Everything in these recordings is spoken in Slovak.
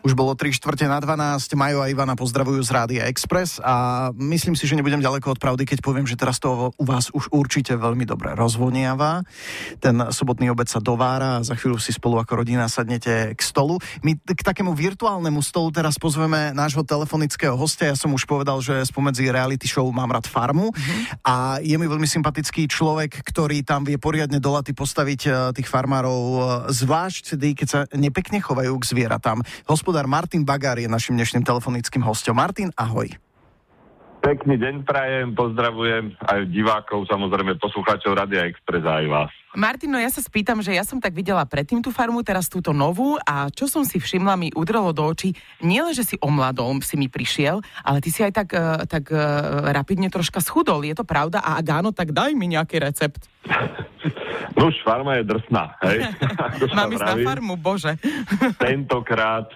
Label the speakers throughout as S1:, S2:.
S1: Už bolo 3 štvrte na 12, Majo a Ivana pozdravujú z Rádia Express a myslím si, že nebudem ďaleko od pravdy, keď poviem, že teraz to u vás už určite veľmi dobre rozvoniava. Ten sobotný obed sa dovára a za chvíľu si spolu ako rodina sadnete k stolu. My k takému virtuálnemu stolu teraz pozveme nášho telefonického hostia. Ja som už povedal, že spomedzi reality show mám rád farmu mm-hmm. a je mi veľmi sympatický človek, ktorý tam vie poriadne do laty postaviť eh, tých farmárov, eh, zvlášť tedy, keď sa nepekne chovajú k zvieratám. Hospod hospodár Martin Bagár je našim dnešným telefonickým hostom. Martin, ahoj.
S2: Pekný deň prajem, pozdravujem aj divákov, samozrejme poslucháčov Radia Express aj vás.
S3: Martino, ja sa spýtam, že ja som tak videla predtým tú farmu, teraz túto novú a čo som si všimla, mi udrelo do očí, nielen, že si omladol, si mi prišiel, ale ty si aj tak, uh, tak uh, rapidne troška schudol. Je to pravda? A ak áno, tak daj mi nejaký recept.
S2: No už farma je drsná, hej?
S3: Mám ísť na farmu, bože.
S2: Tentokrát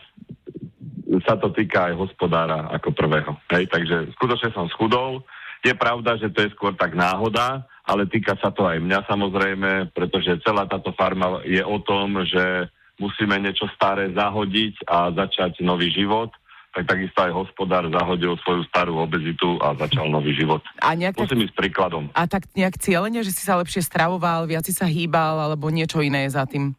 S2: sa to týka aj hospodára ako prvého. Hej, takže skutočne som schudol. Je pravda, že to je skôr tak náhoda, ale týka sa to aj mňa samozrejme, pretože celá táto farma je o tom, že musíme niečo staré zahodiť a začať nový život tak takisto aj hospodár zahodil svoju starú obezitu a začal nový život. A nejak Musím tak, ísť príkladom.
S3: A tak nejak cieľene, že si sa lepšie stravoval, viac si sa hýbal, alebo niečo iné je za tým?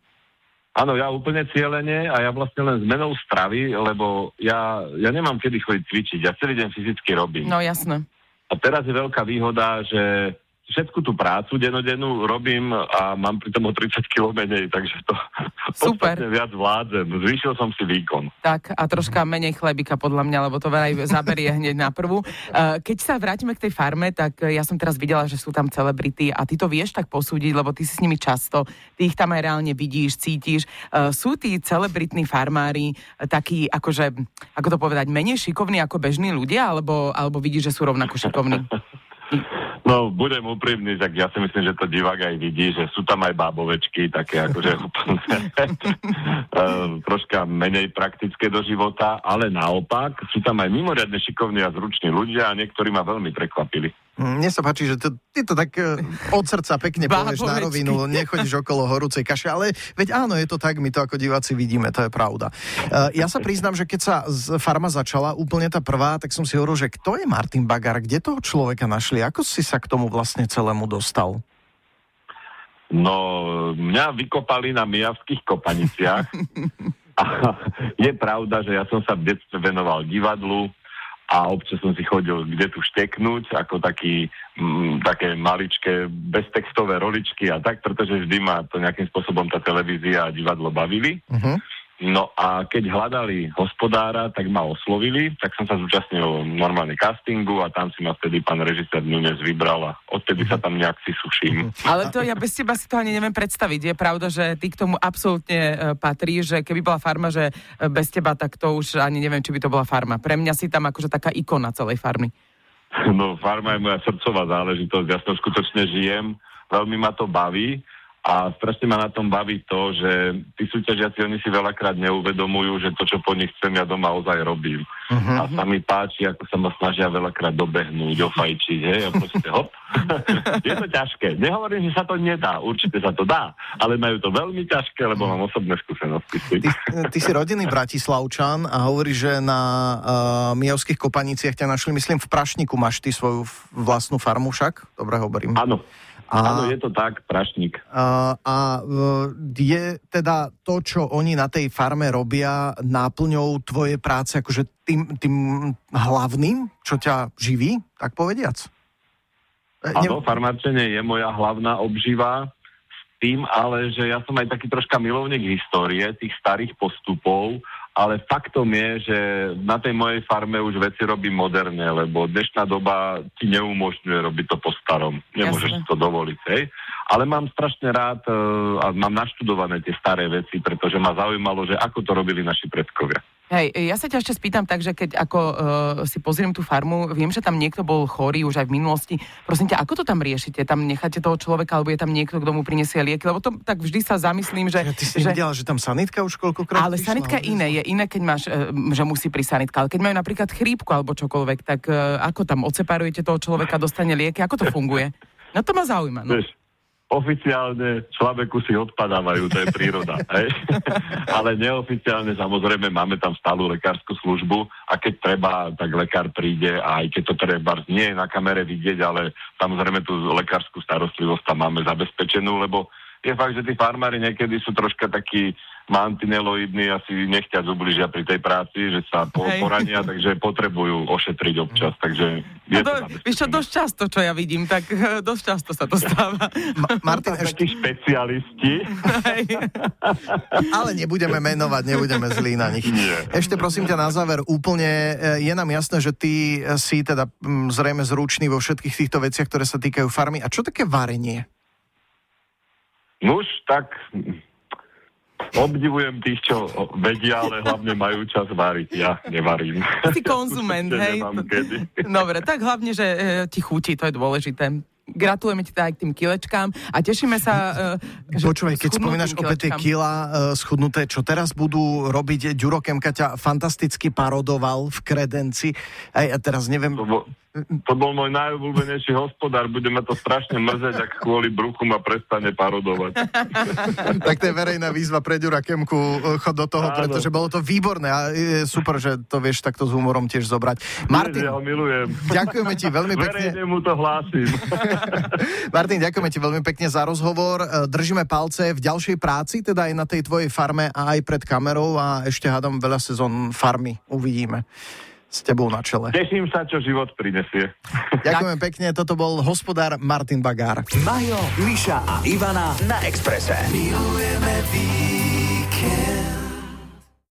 S2: Áno, ja úplne cieľene a ja vlastne len zmenou stravy, lebo ja, ja nemám kedy chodiť cvičiť, ja celý deň fyzicky robím.
S3: No jasné.
S2: A teraz je veľká výhoda, že všetku tú prácu denodennú robím a mám pri tom o 30 kg menej, takže to Super. viac vládzem. Zvýšil som si výkon.
S3: Tak a troška menej chlebika podľa mňa, lebo to veľa zaberie hneď na prvú. Eh, keď sa vrátime k tej farme, tak ja som teraz videla, že sú tam celebrity a ty to vieš tak posúdiť, lebo ty si s nimi často, ty ich tam aj reálne vidíš, cítiš. Eh, sú tí celebritní farmári eh, takí, akože, ako to povedať, menej šikovní ako bežní ľudia, alebo, alebo vidíš, že sú rovnako šikovní?
S2: No, budem úprimný, tak ja si myslím, že to divák aj vidí, že sú tam aj bábovečky, také akože úplne troška menej praktické do života, ale naopak sú tam aj mimoriadne šikovní a zruční ľudia a niektorí ma veľmi prekvapili.
S1: Mm, mne sa páči, že to, ty to tak e, od srdca pekne povieš na rovinu, nechodíš okolo horúcej kaše, ale veď áno, je to tak, my to ako diváci vidíme, to je pravda. Uh, ja sa priznám, že keď sa z farma začala, úplne tá prvá, tak som si hovoril, že kto je Martin Bagar, kde toho človeka našli, ako si sa k tomu vlastne celému dostal?
S2: No, mňa vykopali na mijavských kopaniciach. A je pravda, že ja som sa v detstve venoval divadlu, a občas som si chodil kde tu šteknúť, ako taký, m, mm, také maličké beztextové roličky a tak, pretože vždy ma to nejakým spôsobom tá televízia a divadlo bavili. Uh-huh. No a keď hľadali hospodára, tak ma oslovili, tak som sa zúčastnil normálne castingu a tam si ma vtedy pán režisér Nunes vybral a odtedy sa tam nejak si suším.
S3: Ale to ja bez teba si to ani neviem predstaviť. Je pravda, že ty k tomu absolútne e, patrí, že keby bola farma, že e, bez teba, tak to už ani neviem, či by to bola farma. Pre mňa si tam akože taká ikona celej farmy.
S2: No farma je moja srdcová záležitosť, ja to skutočne žijem, veľmi ma to baví a strašne ma na tom baví to, že tí súťažiaci, oni si veľakrát neuvedomujú, že to, čo po nich chcem, ja doma ozaj robím. Uh-huh. A sa mi páči, ako sa ma snažia veľakrát dobehnúť, ofajčiť, hej, a proste hop. je to ťažké. Nehovorím, že sa to nedá, určite sa to dá, ale majú to veľmi ťažké, lebo mám osobné skúsenosti.
S1: Ty, ty si rodinný Bratislavčan a hovorí, že na uh, Mijovských kopaniciach ťa našli, myslím, v Prašniku máš ty svoju vlastnú farmu však? Dobre hovorím.
S2: Áno. A, Áno, je to tak, prašník.
S1: A, a je teda to, čo oni na tej farme robia, náplňou tvojej práce, akože tým, tým hlavným, čo ťa živí, tak povediac?
S2: E, Áno, farmáčenie je moja hlavná obživa, s tým ale, že ja som aj taký troška milovník histórie, tých starých postupov ale faktom je, že na tej mojej farme už veci robím moderne, lebo dnešná doba ti neumožňuje robiť to po starom. Nemôžeš Jasne. to dovoliť, hej? Ale mám strašne rád uh, a mám naštudované tie staré veci, pretože ma zaujímalo, že ako to robili naši predkovia.
S3: Hej, ja sa ťa ešte spýtam tak, že keď ako uh, si pozriem tú farmu, viem, že tam niekto bol chorý už aj v minulosti. Prosím ťa, ako to tam riešite? Tam necháte toho človeka, alebo je tam niekto, kto mu prinesie lieky? Lebo to tak vždy sa zamyslím, že...
S1: Ja, ty si že... videla, že tam sanitka už koľkokrát
S3: Ale prišla, sanitka ale... iné, je iné, keď máš, uh, že musí pri sanitka. Ale keď majú napríklad chrípku alebo čokoľvek, tak uh, ako tam odseparujete toho človeka, dostane lieky? Ako to funguje? No to ma zaujíma. No.
S2: Oficiálne slabé kusy odpadávajú, to je príroda. hej? Ale neoficiálne samozrejme máme tam stálu lekárskú službu a keď treba, tak lekár príde a aj keď to treba nie je na kamere vidieť, ale samozrejme tú lekárskú starostlivosť tam máme zabezpečenú, lebo je fakt, že tí farmári niekedy sú troška takí mantineloidní, asi nechťať ubližia pri tej práci, že sa po, porania, takže potrebujú ošetriť občas, takže je
S3: no, to Víš čo, dosť často, čo ja vidím, tak dosť často sa to stáva.
S2: Ma- Martin, ešte... Takí špecialisti.
S1: Ale nebudeme menovať, nebudeme zlí na nich. Nie. Ešte prosím ťa na záver, úplne e, je nám jasné, že ty si teda zrejme zručný vo všetkých týchto veciach, ktoré sa týkajú farmy. A čo také varenie?
S2: Nuž, tak obdivujem tých, čo vedia, ale hlavne majú čas variť. Ja nevarím.
S3: Si konzument, hej? Dobre, tak hlavne, že e, ti chutí, to je dôležité. Gratulujeme ti teda aj k tým kilečkám a tešíme sa...
S1: Uh, Počúvaj, keď spomínaš opäť tie kila uh, schudnuté, čo teraz budú robiť, Ďuro Kemka ťa fantasticky parodoval v kredenci. Aj, a teraz neviem...
S2: To, to bol môj najobľúbenejší hospodár, bude ma to strašne mrzeť, ak kvôli bruchu ma prestane parodovať.
S1: tak to je verejná výzva pre Ďura Kemku, chod do toho, Áno. pretože bolo to výborné a je super, že to vieš takto s humorom tiež zobrať.
S2: Martin, ja ho milujem.
S1: Ďakujeme ti veľmi pekne.
S2: Verejne mu to hlásim.
S1: Martin, ďakujeme ti veľmi pekne za rozhovor. Držíme palce v ďalšej práci, teda aj na tej tvojej farme a aj pred kamerou a ešte hádam veľa sezón farmy. Uvidíme s tebou na čele.
S2: Teším sa, čo život prinesie.
S1: Ďakujem pekne, toto bol hospodár Martin Bagár.
S4: Majo, Miša a Ivana na Exprese. Milujeme víkend.